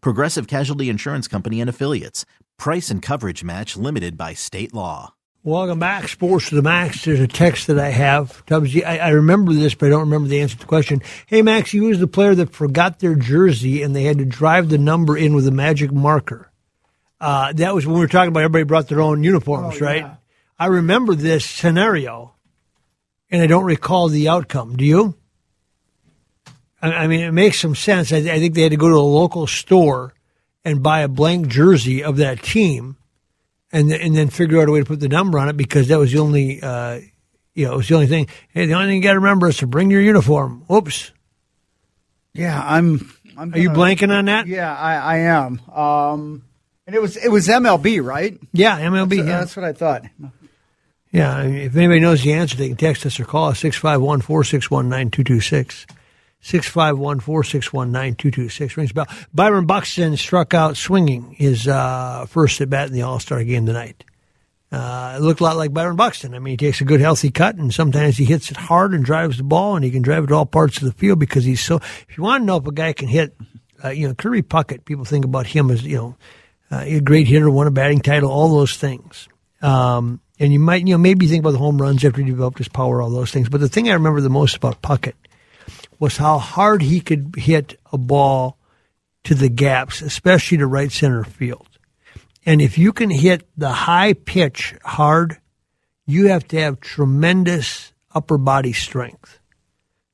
Progressive Casualty Insurance Company and Affiliates. Price and coverage match limited by state law. Welcome back, Sports to the Max. There's a text that I have. Tubbsy, I, I remember this, but I don't remember the answer to the question. Hey, Max, you was the player that forgot their jersey and they had to drive the number in with a magic marker. Uh, that was when we were talking about everybody brought their own uniforms, Oh, right? yeah. I remember this scenario, and I don't recall the outcome. Do you? I, I mean, it makes some sense. I, I think they had to go to a local store and buy a blank jersey of that team, and and then figure out a way to put the number on it because that was the only, uh, you know, it was the only thing. Hey, the only thing you got to remember is to bring your uniform. Whoops. Yeah, I'm. I'm Are you blanking on that? Yeah, I, I am. Um, and it was it was MLB, right? Yeah, MLB. So yeah. That's what I thought. Yeah, if anybody knows the answer, they can text us or call us 651 461 9226. 651 461 9226. Rings bell. Byron Buxton struck out swinging his uh, first at bat in the All Star game tonight. Uh, it looked a lot like Byron Buxton. I mean, he takes a good, healthy cut, and sometimes he hits it hard and drives the ball, and he can drive it to all parts of the field because he's so. If you want to know if a guy can hit, uh, you know, Kirby Puckett, people think about him as, you know, uh, a great hitter, won a batting title, all those things. Um, and you might, you know, maybe think about the home runs after he developed his power, all those things. But the thing I remember the most about Puckett was how hard he could hit a ball to the gaps, especially to right center field. And if you can hit the high pitch hard, you have to have tremendous upper body strength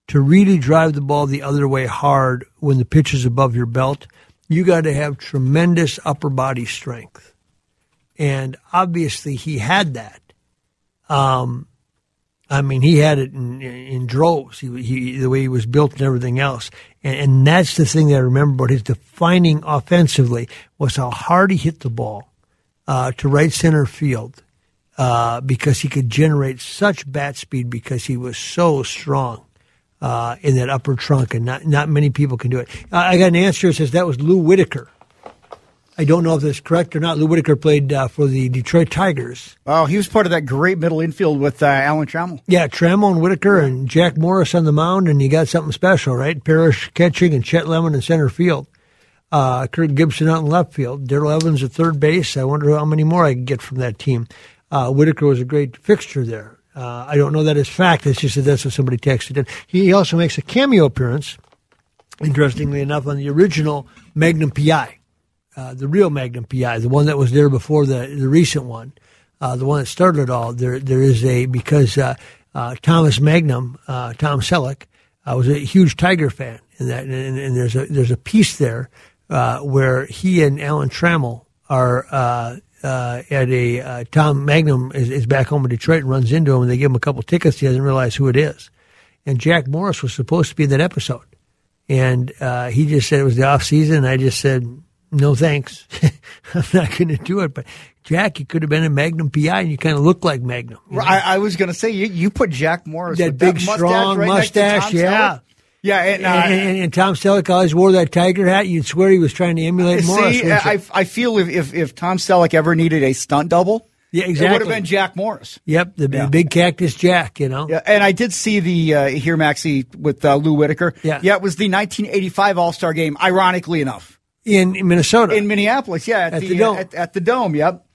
to really drive the ball the other way hard when the pitch is above your belt. You got to have tremendous upper body strength. And obviously he had that. Um, I mean, he had it in, in droves. He, he, the way he was built and everything else, and, and that's the thing that I remember about his defining offensively was how hard he hit the ball uh, to right center field uh, because he could generate such bat speed because he was so strong uh, in that upper trunk, and not not many people can do it. I got an answer that says that was Lou Whitaker. I don't know if that's correct or not. Lou Whitaker played uh, for the Detroit Tigers. Oh, he was part of that great middle infield with uh, Alan Trammell. Yeah, Trammell and Whitaker and Jack Morris on the mound, and you got something special, right? Parrish catching and Chet Lemon in center field. Uh, Kirk Gibson out in left field. Darrell Evans at third base. I wonder how many more I can get from that team. Uh, Whitaker was a great fixture there. Uh, I don't know that as fact. It's just that that's what somebody texted in. He also makes a cameo appearance, interestingly enough, on the original Magnum PI uh, the real Magnum PI, the one that was there before the the recent one, uh, the one that started it all. There there is a because uh, uh, Thomas Magnum, uh, Tom Selleck, was a huge Tiger fan, and that and, and there's a there's a piece there where he and Alan Trammell are. At a Tom Magnum is, is back home in Detroit and runs into him and they give him a couple tickets. He doesn't realize who it is, and Jack Morris was supposed to be in that episode, and he just said it was the off season. And I just said no thanks. I'm not going to do it. But Jack, you could have been a Magnum PI, and you kind of look like Magnum. you know? I, I was going to say you, you put Jack Morris that big, mustache strong right mustache, yeah. Selleck. Yeah, and, uh, and, and, and Tom Selleck always wore that tiger hat. You'd swear he was trying to emulate Morris. see? I, I feel if, if if Tom Selleck ever needed a stunt double, yeah, it would have been Jack Morris. Yep, the, the Yeah. big cactus Jack. You know. Yeah, and I did see the uh, here Maxie with uh, Lou Whitaker. Yeah. yeah, it was the 1985 All Star Game. Ironically enough, In, in Minnesota. in Minneapolis. Yeah, at, At the, the Dome. At, at the dome. Yep.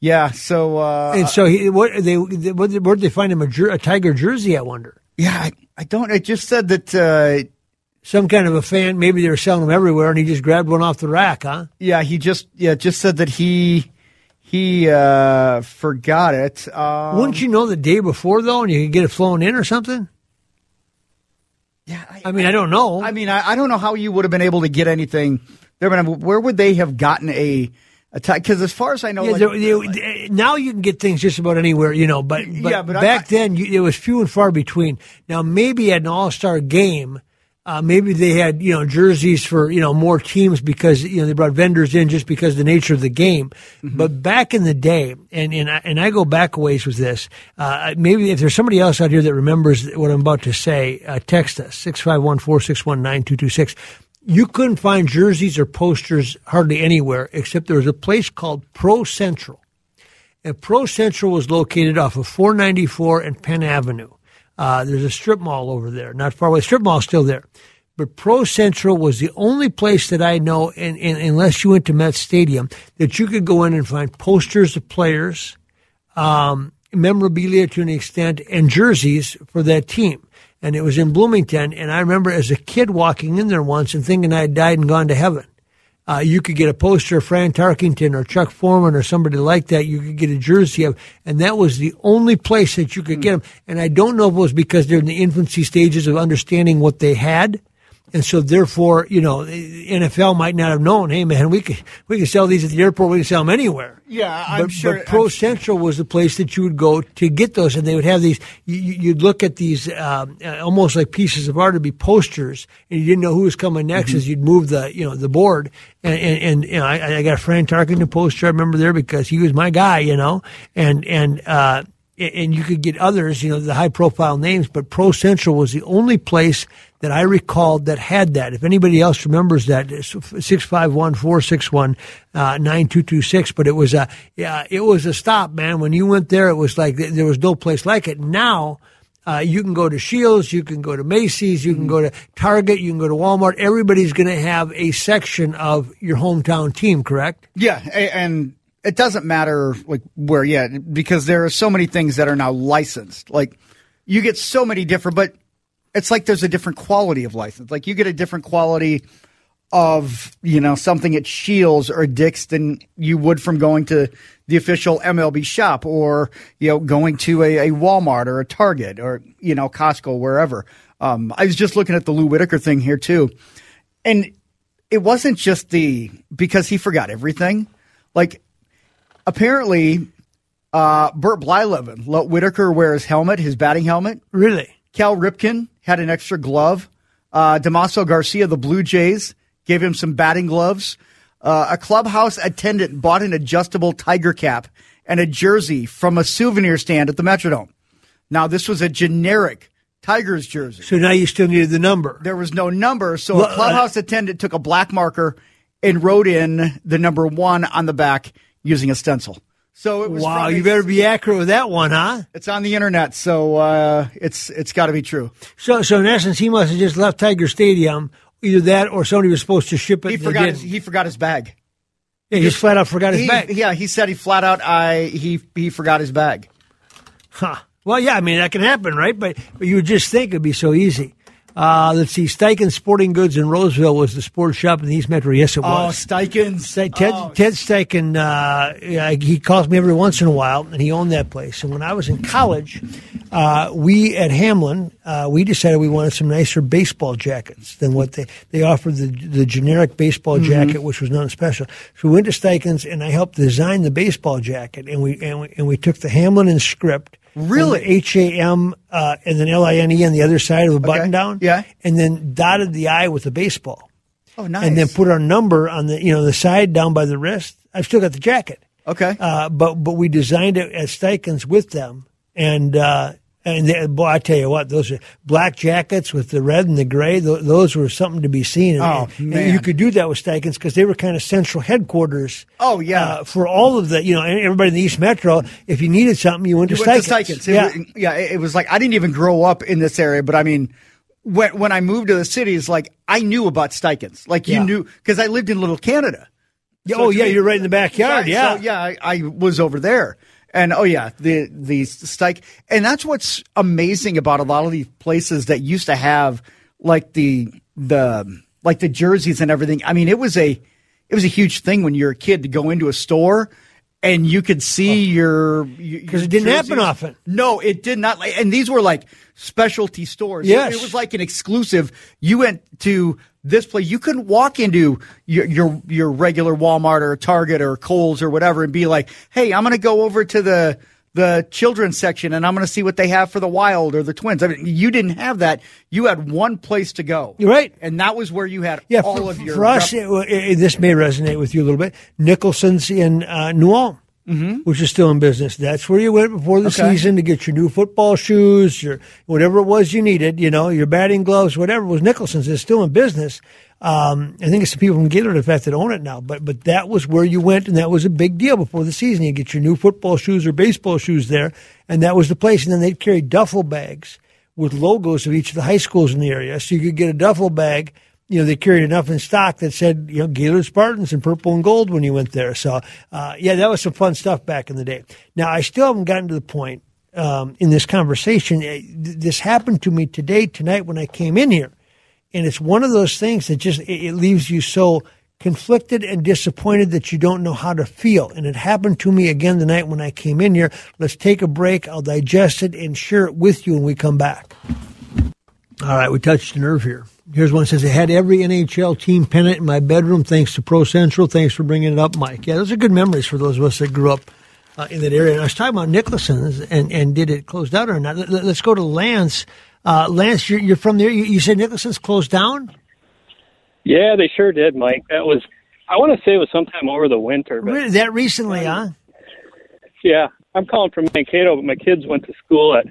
Yeah. So. Uh, and so he, what they what, where did they find him a, jer- a tiger jersey? I wonder. yeah, I, I don't. I just said that. Uh, Some kind of a fan. Maybe they were selling them everywhere, and he just grabbed one off the rack, huh? yeah, he just yeah just said that he he uh, forgot it. Um, Wouldn't you know the day before though, and you could get it flown in or something? yeah, I mean, I don't know. I mean, I, I don't know how you would have been able to get anything there, but where would they have gotten a? Because as far as I know, Yeah, like, there- there- now you can get things just about anywhere, you know. But, but, Yeah, but back then you, it was few and far between. Now maybe at an All Star game, uh, maybe they had you know jerseys for you know more teams because you know they brought vendors in just because of the nature of the game. Mm-hmm. But back in the day, and and I, and I go back a ways with this. Uh, maybe if there's somebody else out here that remembers what I'm about to say, uh, text us six five one four six one nine two two six. You couldn't find jerseys or posters hardly anywhere except there was a place called Pro Central. And Pro Central was located off of 494 and Penn Avenue. Uh, there's a strip mall over there, not far away. Strip mall's still there. But Pro Central was the only place that I know, and unless you went to Met Stadium, that you could go in and find posters of players, um, memorabilia to an extent, and jerseys for that team. And it was in Bloomington. And I remember as a kid walking in there once and thinking I had died and gone to heaven. Uh, you could get a poster of Frank Tarkenton or Chuck Foreman or somebody like that. You could get a jersey of, and that was the only place that you could get them. And I don't know if it was because they're in the infancy stages of understanding what they had. And so therefore, you know, NFL might not have known, hey man, we could, we can sell these at the airport, we can sell them anywhere. Yeah, I'm but, sure- But Pro I'm- Central was the place that you would go to get those, and they would have these. You, you'd look at these um, uh, almost like pieces of art to be posters, and you didn't know who was coming next Mm-hmm. as you'd move the you know the board. And and, and you know, I, I got a Frank Tarkenton poster. I remember there because he was my guy, you know, and and. uh and you could get others, you know, the high profile names, but Pro Central was the only place that I recalled that had that. If anybody else remembers that, 651-461-9226, but it was a, yeah, it was a stop, man. When you went there, it was like there was no place like it. Now, uh, you can go to Scheels, you can go to Macy's, you can go to Target, you can go to Walmart. Everybody's going to have a section of your hometown team, correct? Yeah, and it doesn't matter like where yet because there are so many things that are now licensed. Like you get so many different, but it's like there's a different quality of license. Like you get a different quality of you know something at Scheels or Dick's than you would from going to the official MLB shop or you know going to a, a Walmart or a Target or you know Costco wherever. Um, I was just looking at the Lou Whitaker thing here too, and it wasn't just the because he forgot everything. Like apparently, uh, Burt Blyleven let Whitaker wear his helmet, his batting helmet. Really? Cal Ripken had an extra glove. Uh, Damaso Garcia, the Blue Jays, gave him some batting gloves. Uh, a clubhouse attendant bought an adjustable tiger cap and a jersey from a souvenir stand at the Metrodome. Now, this was a generic Tigers jersey. So now you still needed the number. There was no number, so a clubhouse attendant took a black marker and wrote in the number one on the back using a stencil. So it was Wow, you better be accurate with that one, huh? It's on the internet, so uh, it's it's got to be true. So, so in essence, he must have just left Tiger Stadium. Either that, or somebody was supposed to ship it. He forgot his, he forgot his bag. Yeah, he just flat out forgot his He- bag. Yeah, he said he flat out I he he forgot his bag. Huh. Well, yeah, I mean that can happen, right? But, but you would just think it'd be so easy. Uh, let's see, Steichen Sporting Goods in Roseville was the sports shop in the East Metro. Yes, it Oh, was. Steichens. Ste- Ted, Oh, Ted Steichen, uh, he calls me every once in a while, and he owned that place. And when I was in college, uh, we at Hamline, uh, we decided we wanted some nicer baseball jackets than what they they offered the the generic baseball Mm-hmm. jacket, which was nothing special. So we went to Steichen's, and I helped design the baseball jacket, and we and we, and we took the Hamline and script. Really? H A M uh, and then L I N E on the other side of the button down. Yeah. And then dotted the I with a baseball Oh, nice. and then put our number on the you know the side down by the wrist. I've still got the jacket. Okay. Uh, but but we designed it at Steichen's with them, and uh, and they, boy, I tell you what, those are black jackets with the red and the gray. Th- those were something to be seen. And, Oh, and man. you could do that with Steichen's because they were kind of central headquarters. Oh, yeah. uh, for all of the you know everybody in the East Metro. If you needed something, you went to You went to Steichen's. Steichens. It Yeah. was- yeah. It was like I didn't even grow up in this area, but I mean, when when I moved to the cities, like I knew about Steichens. Like you Yeah. knew because I lived in Little Canada. So oh yeah, me- you're right in the backyard. Right, yeah, so, yeah. I, I was over there, and oh yeah, the the Steich, and that's what's amazing about a lot of these places that used to have like the the like the jerseys and everything. I mean, it was a it was a huge thing when you're a kid to go into a store and you could see oh. your because it didn't happen often. No, it did not. And these were like specialty stores. Yes. it was like an exclusive. You went to this place. You couldn't walk into your your, your regular Walmart or Target or Kohl's or whatever and be like, "Hey, I'm going to go over to the." The children's section, and I'm going to see what they have for the wild or the twins. I mean, you didn't have that. You had one place to go, right? And that was where you had yeah, all for, of your. For us, it, it, this may resonate with you a little bit. Nicholson's in uh, New mm-hmm. which is still in business. That's where you went before the okay. season to get your new football shoes, your whatever it was you needed, you know, your batting gloves, whatever it was. Nicholson's is still in business. Um, I think it's the people from Gaylord, in fact, that own it now. But but that was where you went, and that was a big deal before the season. You get your new football shoes or baseball shoes there, and that was the place. And then they'd carry duffel bags with logos of each of the high schools in the area, so you could get a duffel bag you know, they carried enough in stock that said, you know, Gaylord Spartans in purple and gold when you went there. So, uh, yeah, that was some fun stuff back in the day. Now, I still haven't gotten to the point um, in this conversation. Uh, this happened to me today, tonight, when I came in here. And it's one of those things that just, it, it leaves you so conflicted and disappointed that you don't know how to feel. And it happened to me again the night when I came in here. Let's take a break. I'll digest it and share it with you when we come back. All right, we touched a nerve here. Here's one that says, I had every NHL team pennant in my bedroom thanks to Pro Central. Thanks for bringing it up, Mike. Yeah, those are good memories for those of us that grew up uh, in that area. And I was talking about Nicholson's and, and did it close down or not? Let, us go to Lance. Uh, Lance, you're, you're, from there. You, you said Nicholson's closed down? Yeah, they sure did, Mike. That was, I want to say it was sometime over the winter. But? That recently, huh? Yeah. I'm calling from Mankato, but my kids went to school at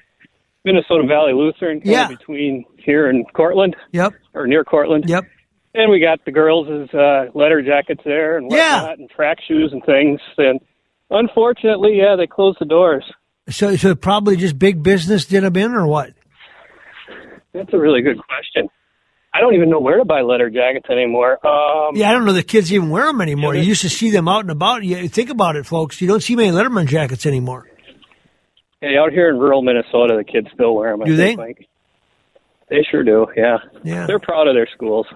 Minnesota Valley Lutheran, yeah. between here and Courtland. Yep. Or near Courtland. Yep. And we got the girls' uh, letter jackets there and whatnot, yeah. and track shoes and things. And unfortunately, yeah, they closed the doors. So, so probably just big business did them in, or what? That's a really good question. I don't even know where to buy letter jackets anymore. Um, yeah, I don't know the kids even wear them anymore. Yeah, you used to see them out and about. You think about it, folks. You don't see many Letterman jackets anymore. Hey, out here in rural Minnesota, the kids still wear them. I do think, they? Like, they sure do. Yeah. Yeah. They're proud of their schools.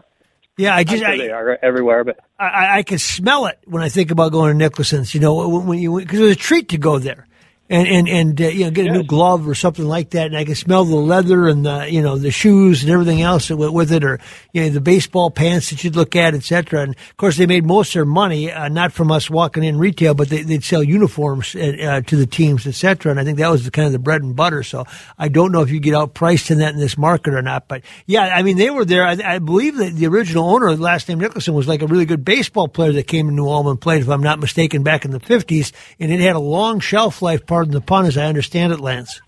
Yeah, I just sure I, they are everywhere, but I, I can smell it when I think about going to Nicholson's. You know, when you because it was a treat to go there and and and uh, you know get a yes. new glove or something like that, and I can smell the leather and the you know the shoes and everything else that went with it, or you know the baseball pants that you'd look at, etc. And of course, they made most of their money uh, not from us walking in retail, but they, would sell uniforms uh, uh, to the teams, etc. And I think that was the kind of the bread and butter. So I don't know if you get outpriced in that in this market or not, but yeah, I mean they were there. I, I believe that the original owner, last name Nicholson, was like a really good baseball player that came to New Ulm and played, if I'm not mistaken, back in the fifties, and it had a long shelf life. Part pun, as I understand it, Lance.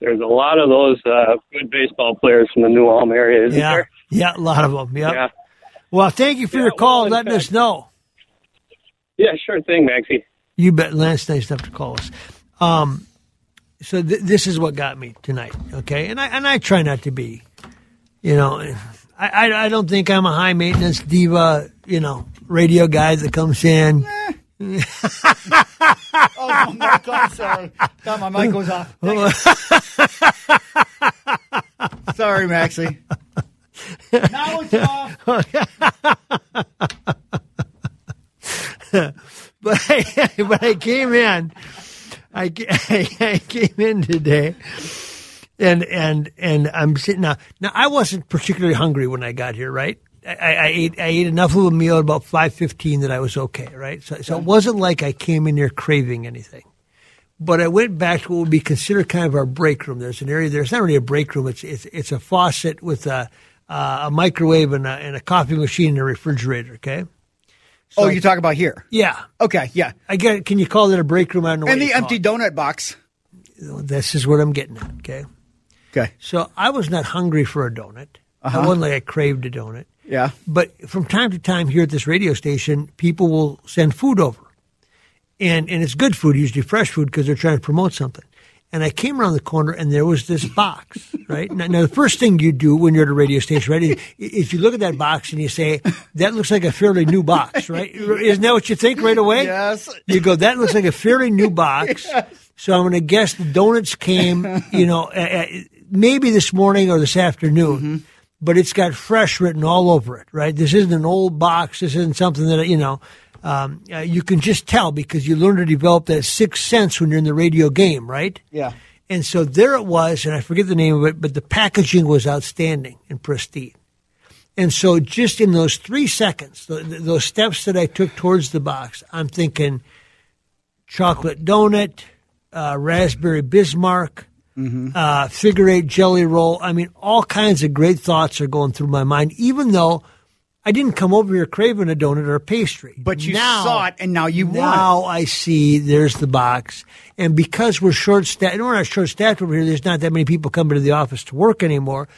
There's a lot of those uh, good baseball players from the New Ulm area, isn't yeah. there? Yeah, a lot of them. Yep. Yeah. Well, thank you for yeah, your call well, letting fact, us know. Yeah, sure thing, Maxie. You bet. Lance, nice enough to call us. Um, so th- this is what got me tonight, okay? And I and I try not to be, you know, I, I, I don't think I'm a high maintenance diva, you know, radio guy that comes in. Oh, my I'm sorry. God, my mic goes off. sorry, Maxie. Now it's off. but I, but I came in. I, I came in today, and and and I'm sitting now. Now I wasn't particularly hungry when I got here, right? I, I, ate I ate enough of a meal at about five fifteen that I was okay, right? So, so it wasn't like I came in here craving anything. But I went back to what would be considered kind of our break room. There's an area there. It's not really a break room. It's it's, it's a faucet with a uh, a microwave and a, and a coffee machine and a refrigerator. Okay. So oh, you talk about here? Yeah. Okay. Yeah. I get. Can you call it a break room? I don't know. And the empty donut box. This is what I'm getting at. Okay. Okay. So I was not hungry for a donut. Uh-huh. I wasn't like I craved a donut. Yeah. But from time to time here at this radio station, people will send food over. And, and it's good food, usually fresh food, because they're trying to promote something. And I came around the corner and there was this box, right? Now, now, the first thing you do when you're at a radio station, right, is, is, you look at that box and you say, that looks like a fairly new box, right? Isn't that what you think right away? Yes. You go, that looks like a fairly new box. Yes. So I'm going to guess the donuts came, you know, uh, maybe this morning or this afternoon. Mm-hmm but it's got fresh written all over it, right? This isn't an old box. This isn't something that, you know, um, uh, you can just tell because you learn to develop that sixth sense when you're in the radio game, right? Yeah. And so there it was, and I forget the name of it, but the packaging was outstanding and pristine. And so just in those three seconds, th- th- those steps that I took towards the box, I'm thinking chocolate donut, uh, raspberry Bismarck, uh, figure eight jelly roll. I mean, all kinds of great thoughts are going through my mind, even though I didn't come over here craving a donut or a pastry. But you Now- saw it, and now you want now I see there's the box. And because we're short staffed, and we're not short staffed over here, there's not that many people coming to the office to work anymore.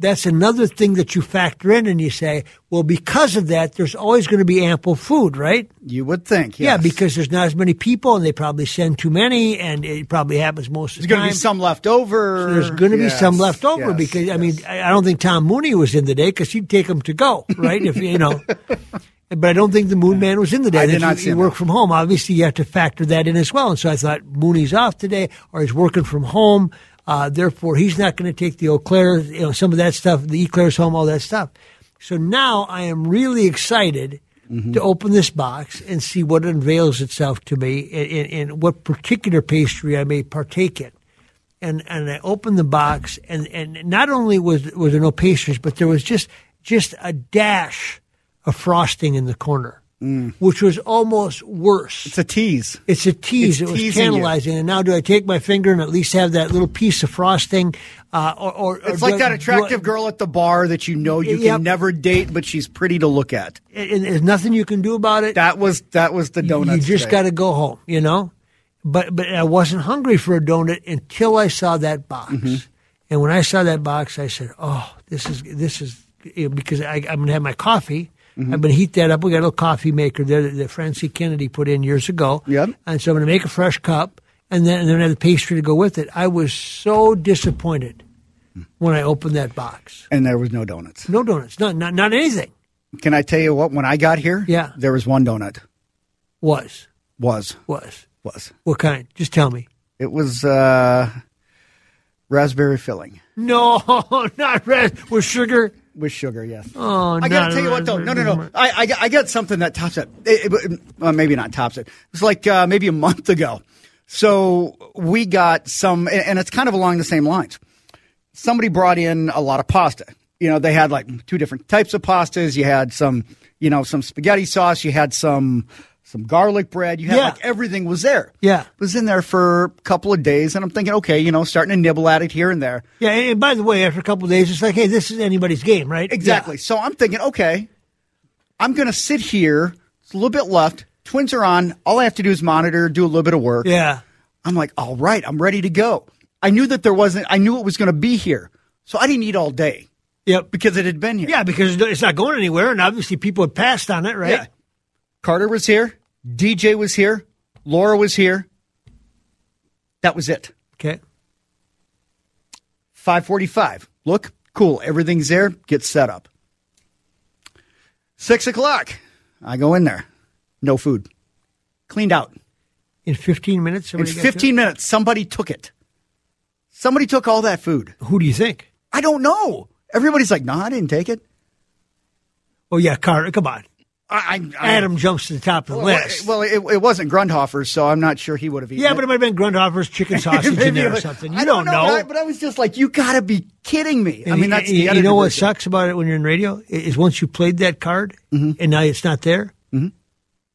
That's another thing that you factor in and you say, well, because of that, there's always going to be ample food, right? You would think. Yeah, because there's not as many people and they probably send too many and it probably happens most of there's the time. going to be some left over. There's going to be some left over yes, because I mean I don't think Tom Mooney was in the day because he'd take them to go right if you know. But I don't think the Moon Man was in the day. I did not he, see he him, worked no. from home. Obviously, you have to factor that in as well. And so I thought Mooney's off today, or he's working from home. Uh, therefore, he's not going to take the Eau Claire, you know, some of that stuff, the Eclairs home, all that stuff. So now I am really excited Mm-hmm. to open this box and see what unveils itself to me and, and, and what particular pastry I may partake in and and I opened the box, and and not only was was there no pastries, but there was just just a dash of frosting in the corner, which was almost worse. It's a tease. It's a tease. It's it was teasing you. tantalizing. And now, do I take my finger and at least have that little piece of frosting? Uh, or, or It's or like that I- attractive I- girl at the bar that you know you Yep. can never date, but she's pretty to look at. And there's nothing you can do about it. That was that was the donut. You just got to go home, you know. But but I wasn't hungry for a donut until I saw that box. Mm-hmm. And when I saw that box, I said, "Oh, this is this is because I, I'm gonna have my coffee. Mm-hmm. I'm gonna heat that up. We got a little coffee maker there that, that Francie Kennedy put in years ago. Yep. And so I'm gonna make a fresh cup, and then and then have the pastry to go with it. I was so disappointed when I opened that box. and there was no donuts. No donuts, not not not anything. Can I tell you what? When I got here, Yeah. there was one donut. Was Was was was what kind? Just tell me. it was uh, raspberry filling No, not red with sugar. With sugar? Yes. Oh, I got to tell you what though. No, no, no. I, I, got- I got something that tops it. It- it- well, maybe not tops it. It was like uh, maybe a month ago. So we got some, and it's kind of along the same lines. Somebody brought in a lot of pasta. You know, they had like two different types of pastas. You had some, you know, some spaghetti sauce. You had some, some garlic bread. You had Yeah. like everything was there. Yeah. It was in there for a couple of days, and I'm thinking, okay, you know, starting to nibble at it here and there. Yeah, and by the way, after a couple of days, it's like, hey, this is anybody's game, right? Exactly. So I'm thinking, okay, I'm going to sit here. It's a little bit left. Twins are on. All I have to do is monitor, do a little bit of work. Yeah. yeah. I'm like, all right, I'm ready to go. I knew that there wasn't, I knew it was going to be here. So I didn't eat all day Yep. because it had been here. Yeah, because it's not going anywhere, and obviously people had passed on it, right? Yeah. Carter was here. DJ was here. Laura was here. That was it. Okay. 545. Look, cool. Everything's there. Get set up. Six o'clock. I go in there. No food. Cleaned out. In 15 minutes, In somebody 15 minutes, somebody took it. Somebody took all that food. Who do you think? I don't know. Everybody's like, no, I didn't take it. Oh, yeah, Carter. Come on. I, I, Adam jumps to the top of the Well, list. well it, it wasn't Grundhofer's, so I'm not sure he would have eaten yeah, it. but it might have been Grundhofer's chicken sausage in there or something. You I don't, know. know. But I, but I was just like, you got to be kidding me. I mean, that's you, the you know what sucks about it when you're in radio is once you played that card Mm-hmm. and now it's not there.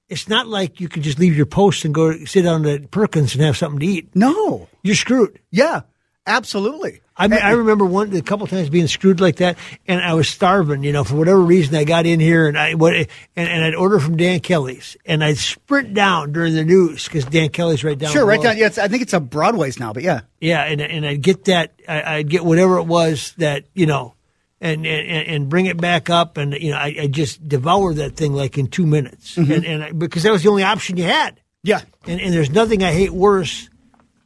It's not like you could just leave your post and go sit down at Perkins and have something to eat. No. You're screwed. Yeah, absolutely. I mean, I remember one a couple times being screwed like that, and I was starving. You know, for whatever reason, I got in here and I what and, and I'd order from Dan Kelly's, and I'd sprint down during the news because Dan Kelly's right down. Sure, right down. Yeah, it's, I think it's a Broadway's now, but yeah. Yeah, and and I'd get that. I, I'd get whatever it was that you know, and and, and bring it back up, and you know, I, I just devour that thing like in two minutes, Mm-hmm. and and I, because that was the only option you had. Yeah. And and there's nothing I hate worse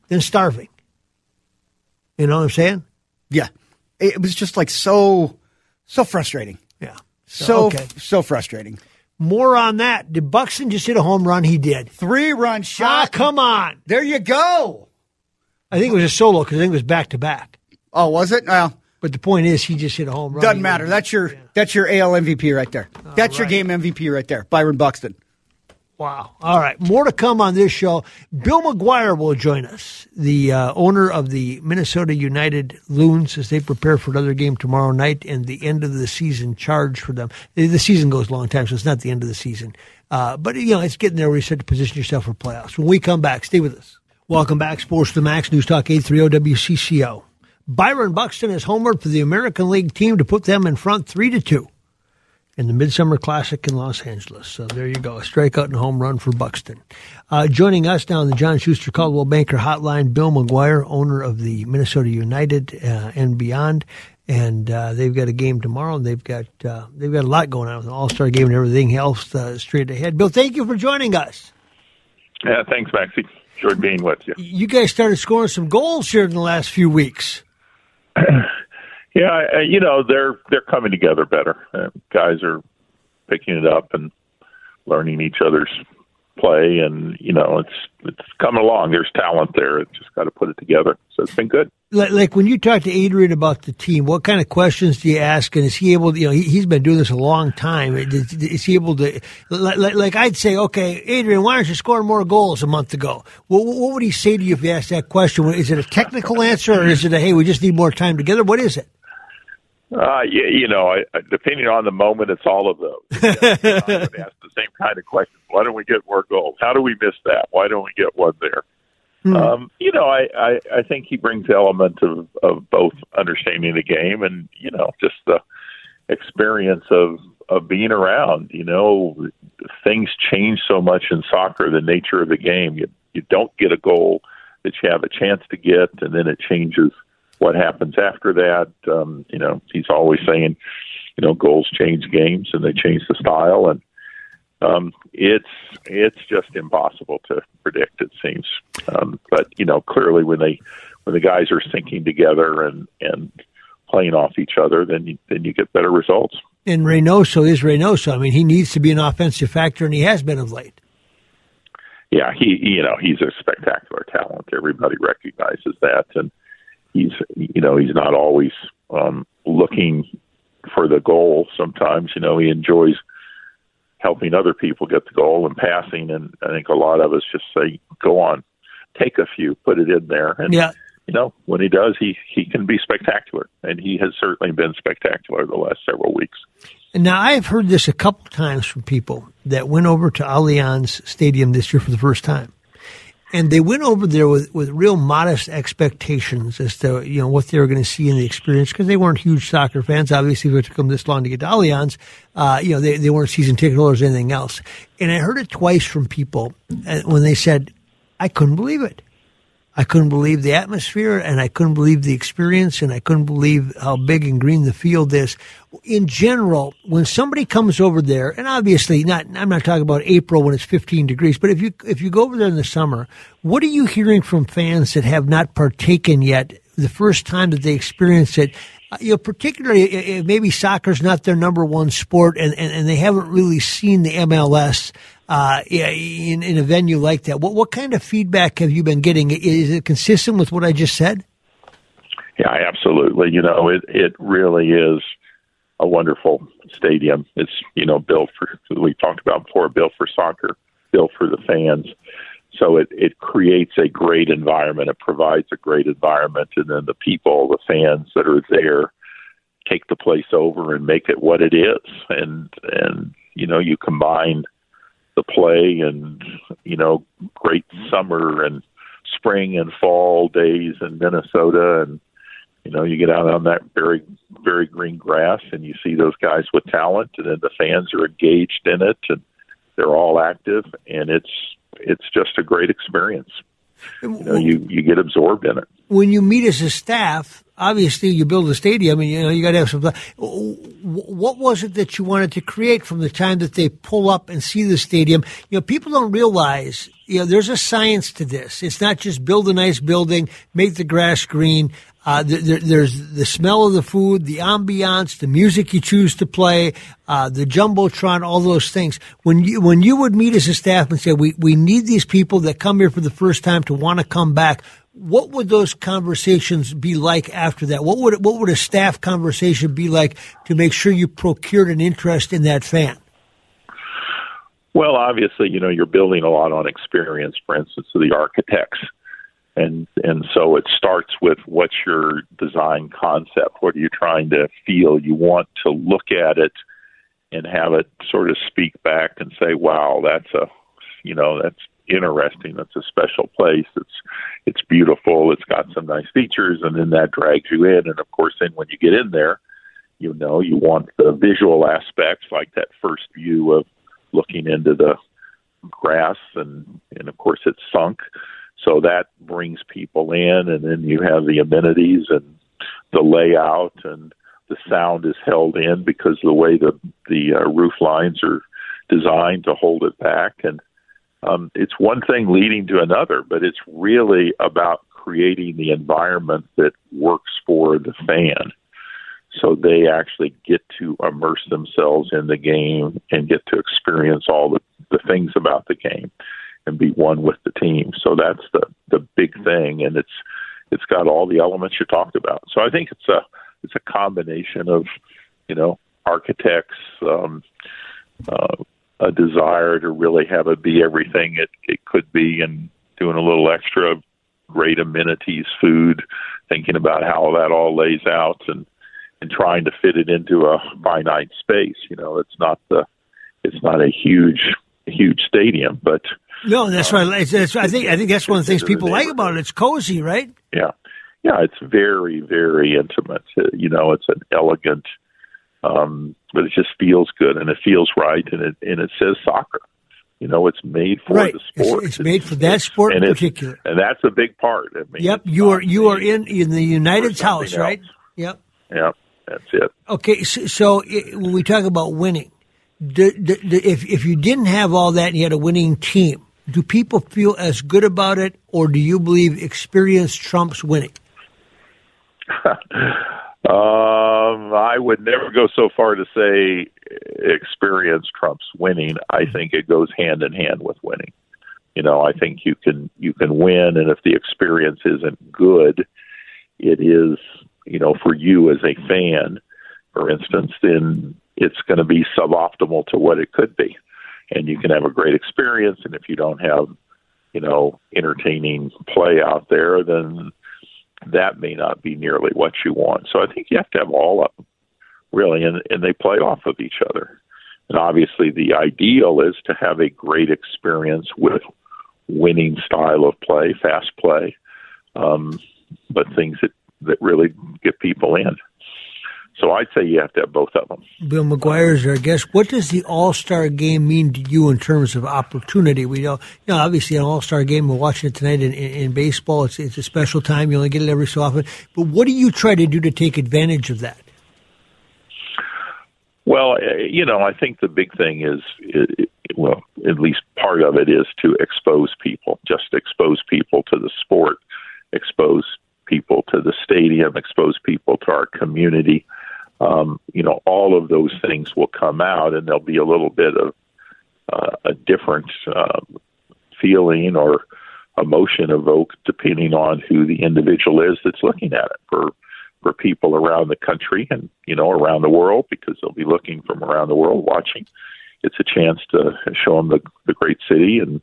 than starving. You know what I'm saying? Yeah. It was just like so, so frustrating. Yeah. So, okay. so frustrating. More on that. Did Buxton just hit a home run? He did. Three run Ah, shot. come on. There you go. I think it was a solo because I think it was back to back. Oh, was it? Well, But the point is, he just hit a home run. doesn't matter. That's your that's your AL MVP right there. That's your game MVP right there. Byron Buxton. Wow. All right. More to come on this show. Bill McGuire will join us, the uh, owner of the Minnesota United Loons, as they prepare for another game tomorrow night and the end of the season charge for them. The season goes a long time, so it's not the end of the season. Uh, but, you know, it's getting there where you start to position yourself for playoffs. When we come back, stay with us. Welcome back, Sports to the Max, News Talk 830 WCCO. Byron Buxton has homered for the American League team to put them in front 3 to 2 in the Midsummer Classic in Los Angeles. So there you go, a strikeout and a home run for Buxton. Uh, joining us now on the John Schuster Coldwell Banker Hotline, Bill McGuire, owner of the Minnesota United uh, and beyond. And uh, they've got a game tomorrow, and they've got uh, they've got a lot going on with an All Star game and everything else uh, straight ahead. Bill, thank you for joining us. Yeah, thanks, Maxie. Enjoyed being with you. You guys started scoring some goals here in the last few weeks. Yeah, you know they're they're coming together better. Uh, guys are picking it up and learning each other's play, and you know it's it's coming along. There's talent there. It's just got to put it together. So it's been good. Like, like, when you talk to Adrian about the team, what kind of questions do you ask? And is he able? To, you know, he, has been doing this a long time. Is, is he able to? Like, like, I'd say, okay, Adrian, why aren't you scoring more goals a month ago? What, what would he say to you if you asked that question? Is it a technical answer, or is it a hey, we just need more time together? What is it? Uh, you, you know, I, depending on the moment, it's all of those. you know, I would ask the same kind of questions. Why don't we get more goals? How do we miss that? Why don't we get one there? Hmm. Um, you know, I, I, I think he brings the element of, of both understanding the game and, you know, just the experience of, of being around. You know, things change so much in soccer, the nature of the game. You, you don't get a goal that you have a chance to get, and then it changes – what happens after that. Um, you know, he's always saying, you know, goals change games and they change the style, and um, it's it's just impossible to predict. It seems, um, but you know, clearly when they when the guys are syncing together and and playing off each other, then you, then you get better results. And Reynoso is Reynoso. I mean, he needs to be an offensive factor, and he has been of late. Yeah, he you know he's a spectacular talent. Everybody recognizes that, and he's you know he's not always um, looking for the goal. Sometimes you know he enjoys helping other people get the goal and passing. And I think a lot of us just say, "Go on, take a few, put it in there." And yeah. you know when he does, he he can be spectacular, and he has certainly been spectacular the last several weeks. And now I've heard this a couple times from people that went over to Allianz Stadium this year for the first time and they went over there with, with real modest expectations as to you know what they were going to see in the experience because they weren't huge soccer fans. Obviously, it took them this long to get to Allianz. Uh, you know, they, they weren't season ticket holders or anything else. And I heard it twice from people uh, when they said, "I couldn't believe it." I couldn't believe the atmosphere and I couldn't believe the experience and I couldn't believe how big and green the field is. In general, when somebody comes over there, and obviously not, I'm not talking about April when it's 15 degrees, but if you, if you go over there in the summer, what are you hearing from fans that have not partaken yet the first time that they experience it? Uh, you know, particularly maybe soccer's not their number one sport and, and, and they haven't really seen the MLS uh, in, in a venue like that. What, what kind of feedback have you been getting? Is it consistent with what I just said? Yeah, absolutely. You know, it, it really is a wonderful stadium. It's, you know, built for, we talked about before, built for soccer, built for the fans. So it, it creates a great environment. It provides a great environment. And then the people, the fans that are there, take the place over and make it what it is. And, and, you know, you combine the play and you know great summer and spring and fall days in Minnesota. And you know you get out on that very very green grass and you see those guys with talent and then the fans are engaged in it and they're all active and it's it's just a great experience. You know you you get absorbed in it when you meet as a staff obviously you build a stadium and you know you got to have some. What was it that you wanted to create from the time that they pull up and see the stadium? You know, people don't realize. You know, there's a science to this. It's not just build a nice building, make the grass green. Uh, there, there's the smell of the food, the ambiance, the music you choose to play, uh, the jumbotron, all those things. When you when you would meet as a staff and say, "We we need these people that come here for the first time to want to come back," what would those conversations be like after that? What would what would a staff conversation be like to make sure you procured an interest in that fan? Well, obviously, you know, you're building a lot on experience, for instance, of the architects. And and so it starts with what's your design concept? What are you trying to feel? You want to look at it and have it sort of speak back and say, "Wow, that's a, you know, that's interesting. That's a special place. It's it's beautiful. It's got some nice features, and then that drags you in. And of course, then when you get in there, you know, you want the visual aspects, like that first view of looking into the grass, and and of course it's sunk, so that brings people in, and then you have the amenities and the layout and the sound is held in because the way the the uh, roof lines are designed to hold it back and um, it's one thing leading to another but it's really about creating the environment that works for the fan so they actually get to immerse themselves in the game and get to experience all the, the things about the game and be one with the team. So that's the the big thing, and it's it's got all the elements you talked about. So I think it's a it's a combination of you know architects, um, uh, a desire to really have it be everything it it could be, and doing a little extra great amenities, food, thinking about how that all lays out, and and trying to fit it into a finite space. You know, it's not the it's not a huge huge stadium, but no, that's uh, right. It's, I think I think that's one of the things people like about it. It's cozy, right? Yeah, yeah. It's very very intimate. Uh, you know, it's an elegant, um, but it just feels good and it feels right, and it and it says soccer. You know, it's made for right. the sport. It's, it's made for that sport in particular, and that's a big part. I mean, yep, you are you are in in the United's house, else. right? Yep. Yep. That's it. Okay, so, so it, when we talk about winning, do, do, do, if if you didn't have all that and you had a winning team, do people feel as good about it, or do you believe experience trumps winning? um, I would never go so far to say experience trumps winning. I think it goes hand in hand with winning. You know, I think you can you can win, and if the experience isn't good, it is you know for you as a fan, for instance, then it's going to be suboptimal to what it could be and you can have a great experience. And if you don't have, you know, entertaining play out there, then that may not be nearly what you want. So I think you have to have all of them, really, and, and they play off of each other. And obviously, the ideal is to have a great experience with winning style of play, fast play, um, but things that, that really get people in. So I'd say you have to have both of them. Bill McGuire is our guest. What does the All Star game mean to you in terms of opportunity? We know, you know, obviously an All Star game. We're watching it tonight in, in, in, baseball. It's it's a special time. You only get it every so often. But what do you try to do to take advantage of that? Well, uh, you know, I think the big thing is, well, at least part of it is to expose people, just expose people to the sport, expose people to the stadium, expose people to our community um, you know, all of those things will come out, and there'll be a little bit of uh, a different uh, feeling or emotion evoked depending on who the individual is that's looking at it. For for people around the country and you know around the world, because they'll be looking from around the world watching. It's a chance to show them the, the great city and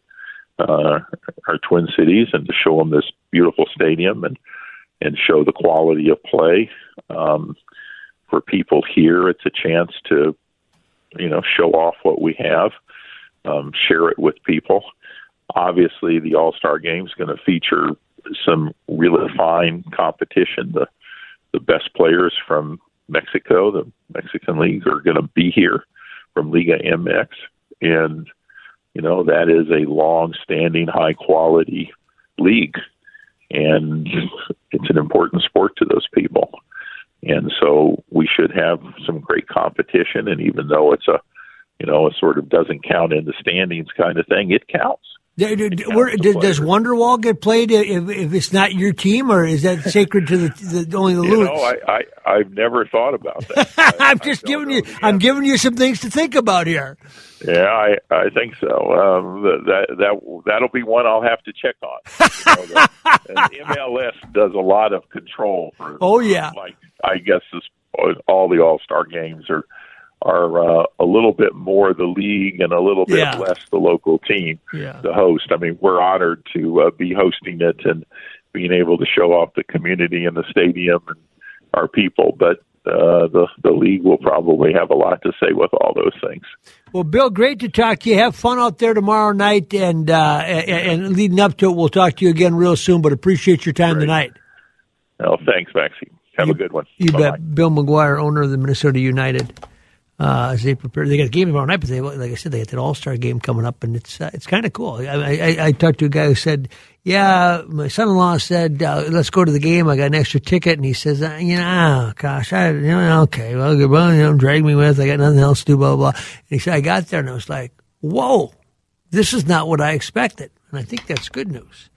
uh, our twin cities, and to show them this beautiful stadium and and show the quality of play. Um, for people here, it's a chance to, you know, show off what we have, um, share it with people. Obviously, the All Star Game is going to feature some really fine competition. The the best players from Mexico, the Mexican League, are going to be here from Liga MX, and you know that is a long-standing, high-quality league, and it's an important sport to those people. And so we should have some great competition. And even though it's a, you know, a sort of doesn't count in the standings kind of thing, it counts. Where, does Wonderwall get played if, if, it's not your team, or is that sacred to the, the only the you know, I, I I've never thought about that. I, am just giving you I'm giving you some things to think about here. Yeah, I I think so. Um, that that that'll be one I'll have to check on. You know, the, MLS does a lot of control. For, oh yeah, like I guess this, all the All Star games are are uh, a little bit more the league and a little bit Yeah. less the local team Yeah. the host. I mean, we're honored to uh, be hosting it and being able to show off the community and the stadium and our people, but uh, the the league will probably have a lot to say with all those things. Well, Bill, great to talk to you. Have fun out there tomorrow night, and uh, and, and leading up to it, we'll talk to you again real soon. But appreciate your time Great. tonight. Well, thanks, Maxie. Have a good one. You Bye-bye. bet. Bill McGuire, owner of the Minnesota United, uh, as they prepare, they got a game tomorrow night, but they, like I said, they got that All Star game coming up, and it's uh, it's kind of cool. I, I, I talked to a guy who said, "Yeah, my son-in-law said uh, let's go to the game. I got an extra ticket," and he says, uh, "You know, oh, gosh, I, you know, okay, well, well, you know, drag me with. I got nothing else to do, blah blah." blah. And he said, "I got there, and I was like, whoa, this is not what I expected," and I think that's good news.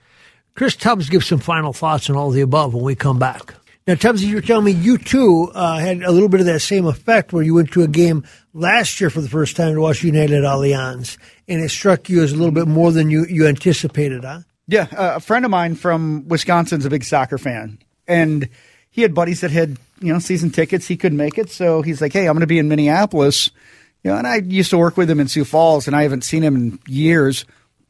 Chris Tubbs gives some final thoughts on all the above when we come back. Now, Tubbs, you were telling me you too uh, had a little bit of that same effect where you went to a game last year for the first time to watch United Allianz, and it struck you as a little bit more than you, you anticipated, huh? Yeah, uh, a friend of mine from Wisconsin's a big soccer fan, and he had buddies that had you know season tickets. He couldn't make it, so he's like, "Hey, I'm going to be in Minneapolis." You know, and I used to work with him in Sioux Falls, and I haven't seen him in years.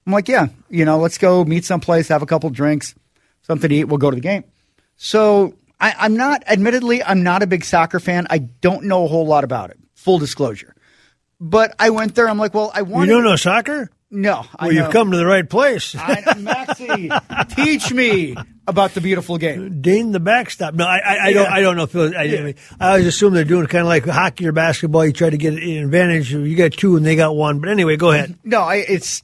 I'm like, "Yeah, you know, let's go meet someplace, have a couple drinks, something to eat. We'll go to the game." So I, I'm not, admittedly, I'm not a big soccer fan. I don't know a whole lot about it. Full disclosure. But I went there. I'm like, well, I want. You don't know soccer? No, I Well, you've come to the right place. I, Maxie, teach me about the beautiful game. Dane the backstop. No, I, I, I don't. I don't know. If I, I, mean, I always assume they're doing kind of like hockey or basketball. You try to get an advantage. You got two and they got one. But anyway, go ahead. No, I, it's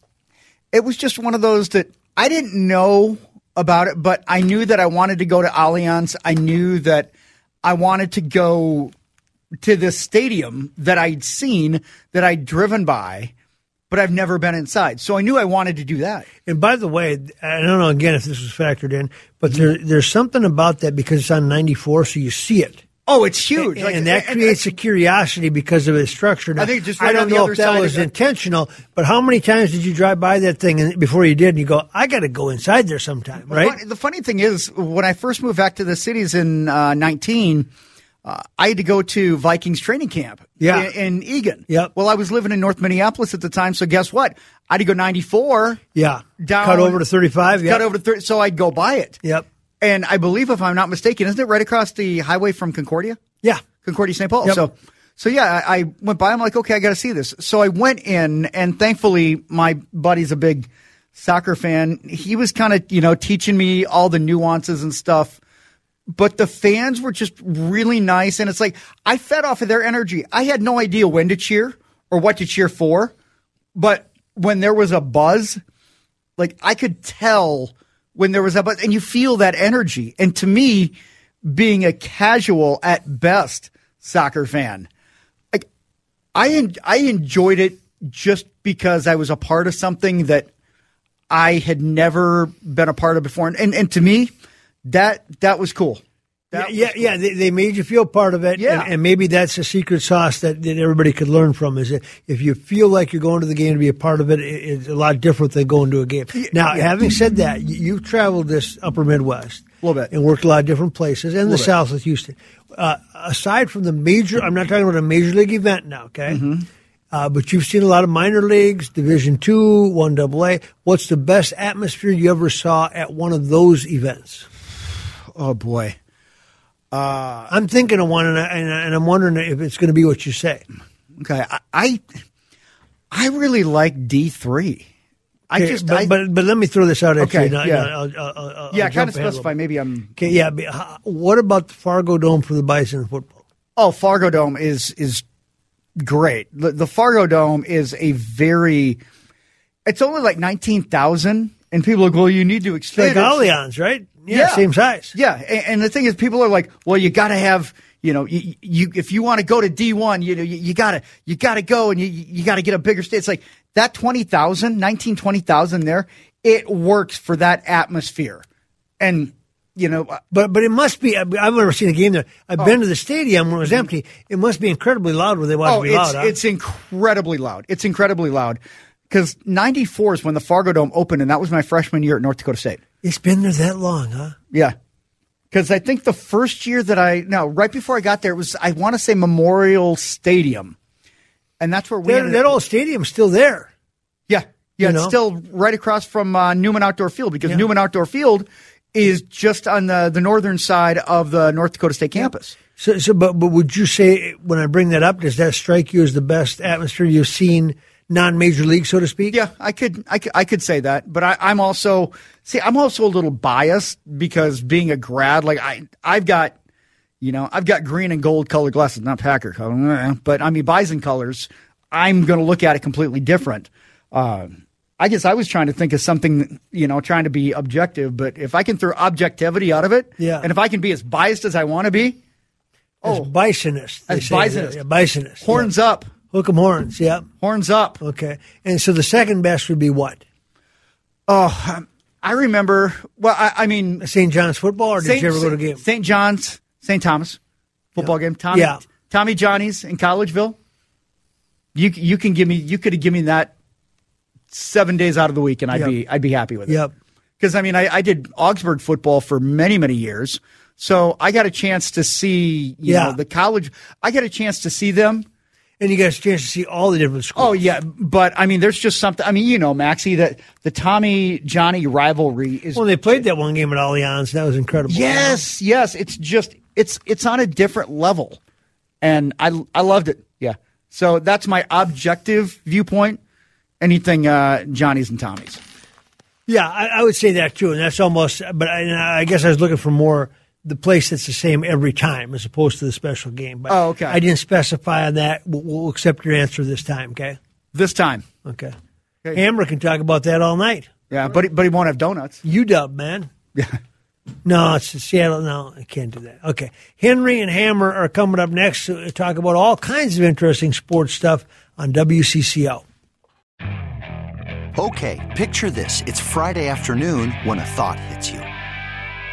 it was just one of those that I didn't know about it, but I knew that I wanted to go to Allianz. I knew that I wanted to go to this stadium that I'd seen, that I'd driven by, but I've never been inside. So I knew I wanted to do that. And by the way, I don't know again if this was factored in, but there, there's something about that because it's on 94, so you see it. Oh, it's huge. And, Like, and that and- creates a curiosity because of its structure. Now, I think just I right don't on the know other if that was intentional, but how many times did you drive by that thing and before you did, and you go, "I got to go inside there sometime," right? The funny thing is, when I first moved back to the cities in uh, 19, uh, I had to go to Vikings training camp Yeah. in, in Eagan. Yep. Well, I was living in North Minneapolis at the time, so guess what? I had to go 94, Yeah, down, cut over to 35. cut over to 30, so I'd go by it. Yep. And I believe, if I'm not mistaken, isn't it right across the highway from Concordia? Yeah. Concordia St. Paul. Yep. So, so yeah, I, I went by. I'm like, okay, I got to see this. So I went in, and thankfully, my buddy's a big soccer fan. He was kind of, you know, teaching me all the nuances and stuff. But the fans were just really nice, and it's like I fed off of their energy. I had no idea when to cheer or what to cheer for, but when there was a buzz, like I could tell when there was a and you feel that energy. And to me, being a casual at best soccer fan, like I I enjoyed it just because I was a part of something that I had never been a part of before, and and, and to me, that that was cool. That yeah, cool. yeah, they, they made you feel part of it, Yeah. and, and maybe that's a secret sauce that, that everybody could learn from. Is that if you feel like you're going to the game to be a part of it, it it's a lot different than going to a game. Now, having said that, you, you've traveled this Upper Midwest A little bit. and worked a lot of different places, and the bit. South with Houston. Uh, aside from the major, I'm not talking about a major league event now, okay? Mm-hmm. Uh, but you've seen a lot of minor leagues, Division Two, One Double A. What's the best atmosphere you ever saw at one of those events? Oh boy. Uh, I'm thinking of one, and, I, I'm wondering if it's going to be what you say. Okay, I I, I really like D three. I Okay, just but, I, but but let me throw this out at Okay, you. Yeah. I'll- I'll- I'll- yeah, kind of specify. Maybe I'm. Okay, yeah. but how- What about the Fargo Dome for the Bison football? Oh, Fargo Dome is is great. The, the Fargo Dome is a very. It's only like nineteen thousand, and people are like, "Well, you need to It's like expand." it." Allianz, right? Yeah, same size. Yeah, and, and the thing is, people are like, "Well, you got to have." You know, you, you if you want to go to D one, you know, you, you gotta you gotta go and you you gotta get a bigger state. It's like that 20,000, 19, 20,000 there. It works for that atmosphere, and you know, uh, But but it must be. I've never seen a game there. I've Oh. been to the stadium when it was empty. It must be incredibly loud when they want Oh, to be oh, it's loud. huh? it's incredibly loud. It's incredibly loud because '94 is when the Fargo Dome opened, and that was my freshman year at North Dakota State. It's been there that long, huh? Yeah, because I think the first year that I no right before I got there it was I want to say Memorial Stadium, and that's where we That, that old stadium's still there. Yeah, yeah, You it's know? still right across from uh, Newman Outdoor Field because Yeah. Newman Outdoor Field is just on the the northern side of the North Dakota State campus. So, so but, but would you say, when I bring that up, does that strike you as the best atmosphere you've seen non major league, so to speak? Yeah, I could, I could, I could say that, but I, I'm also see, I'm also a little biased because being a grad, like I, I've got, you know, I've got green and gold colored glasses, not Packer color, but I mean Bison colors. I'm going to look at it completely different. Um, I guess I was trying to think of something, you know, trying to be objective, but if I can throw objectivity out of it, Yeah. and if I can be as biased as I want to be, As oh, bisonist. they as bisonist. Yeah, bisonist. horns yeah. up, Hook 'em horns, yeah. horns up. Okay. And so the second best would be what? Oh, um, I remember. Well, I, I mean, St. John's football, or did Saint- you ever go to a game? St. John's, St. Thomas football game. Tommy, Yeah. Tommy Johnny's in Collegeville. You you can give me you could have given me that seven days out of the week, and I'd Yep. be I'd be happy with it. Yep. Because I mean, I, I did Augsburg football for many many years, so I got a chance to see you Yeah. know the college. I got a chance to see them. And you got a chance to see all the different schools. Oh yeah, but I mean, there's just something. I mean, you know, Maxie, that the Tommy Johnny rivalry is Well, they played that one game at Allianz. That was incredible. Yes, yes. It's just it's it's on a different level, and I I loved it. Yeah. So that's my objective viewpoint. Anything uh, Johnny's and Tommy's. Yeah, I, I would say that too, and that's almost. But I, I guess I was looking for more the place that's the same every time as opposed to the special game. But Oh, okay. I didn't specify on that. We'll, we'll accept your answer this time. Okay. This time, Okay. Okay. Hammer can talk about that all night. yeah, but he, but he won't have donuts. UW man. Yeah. No, it's Seattle. No, I can't do that. Okay. Henry and Hammer are coming up next to talk about all kinds of interesting sports stuff on WCCO. Okay, picture this. It's Friday afternoon when a thought hits you.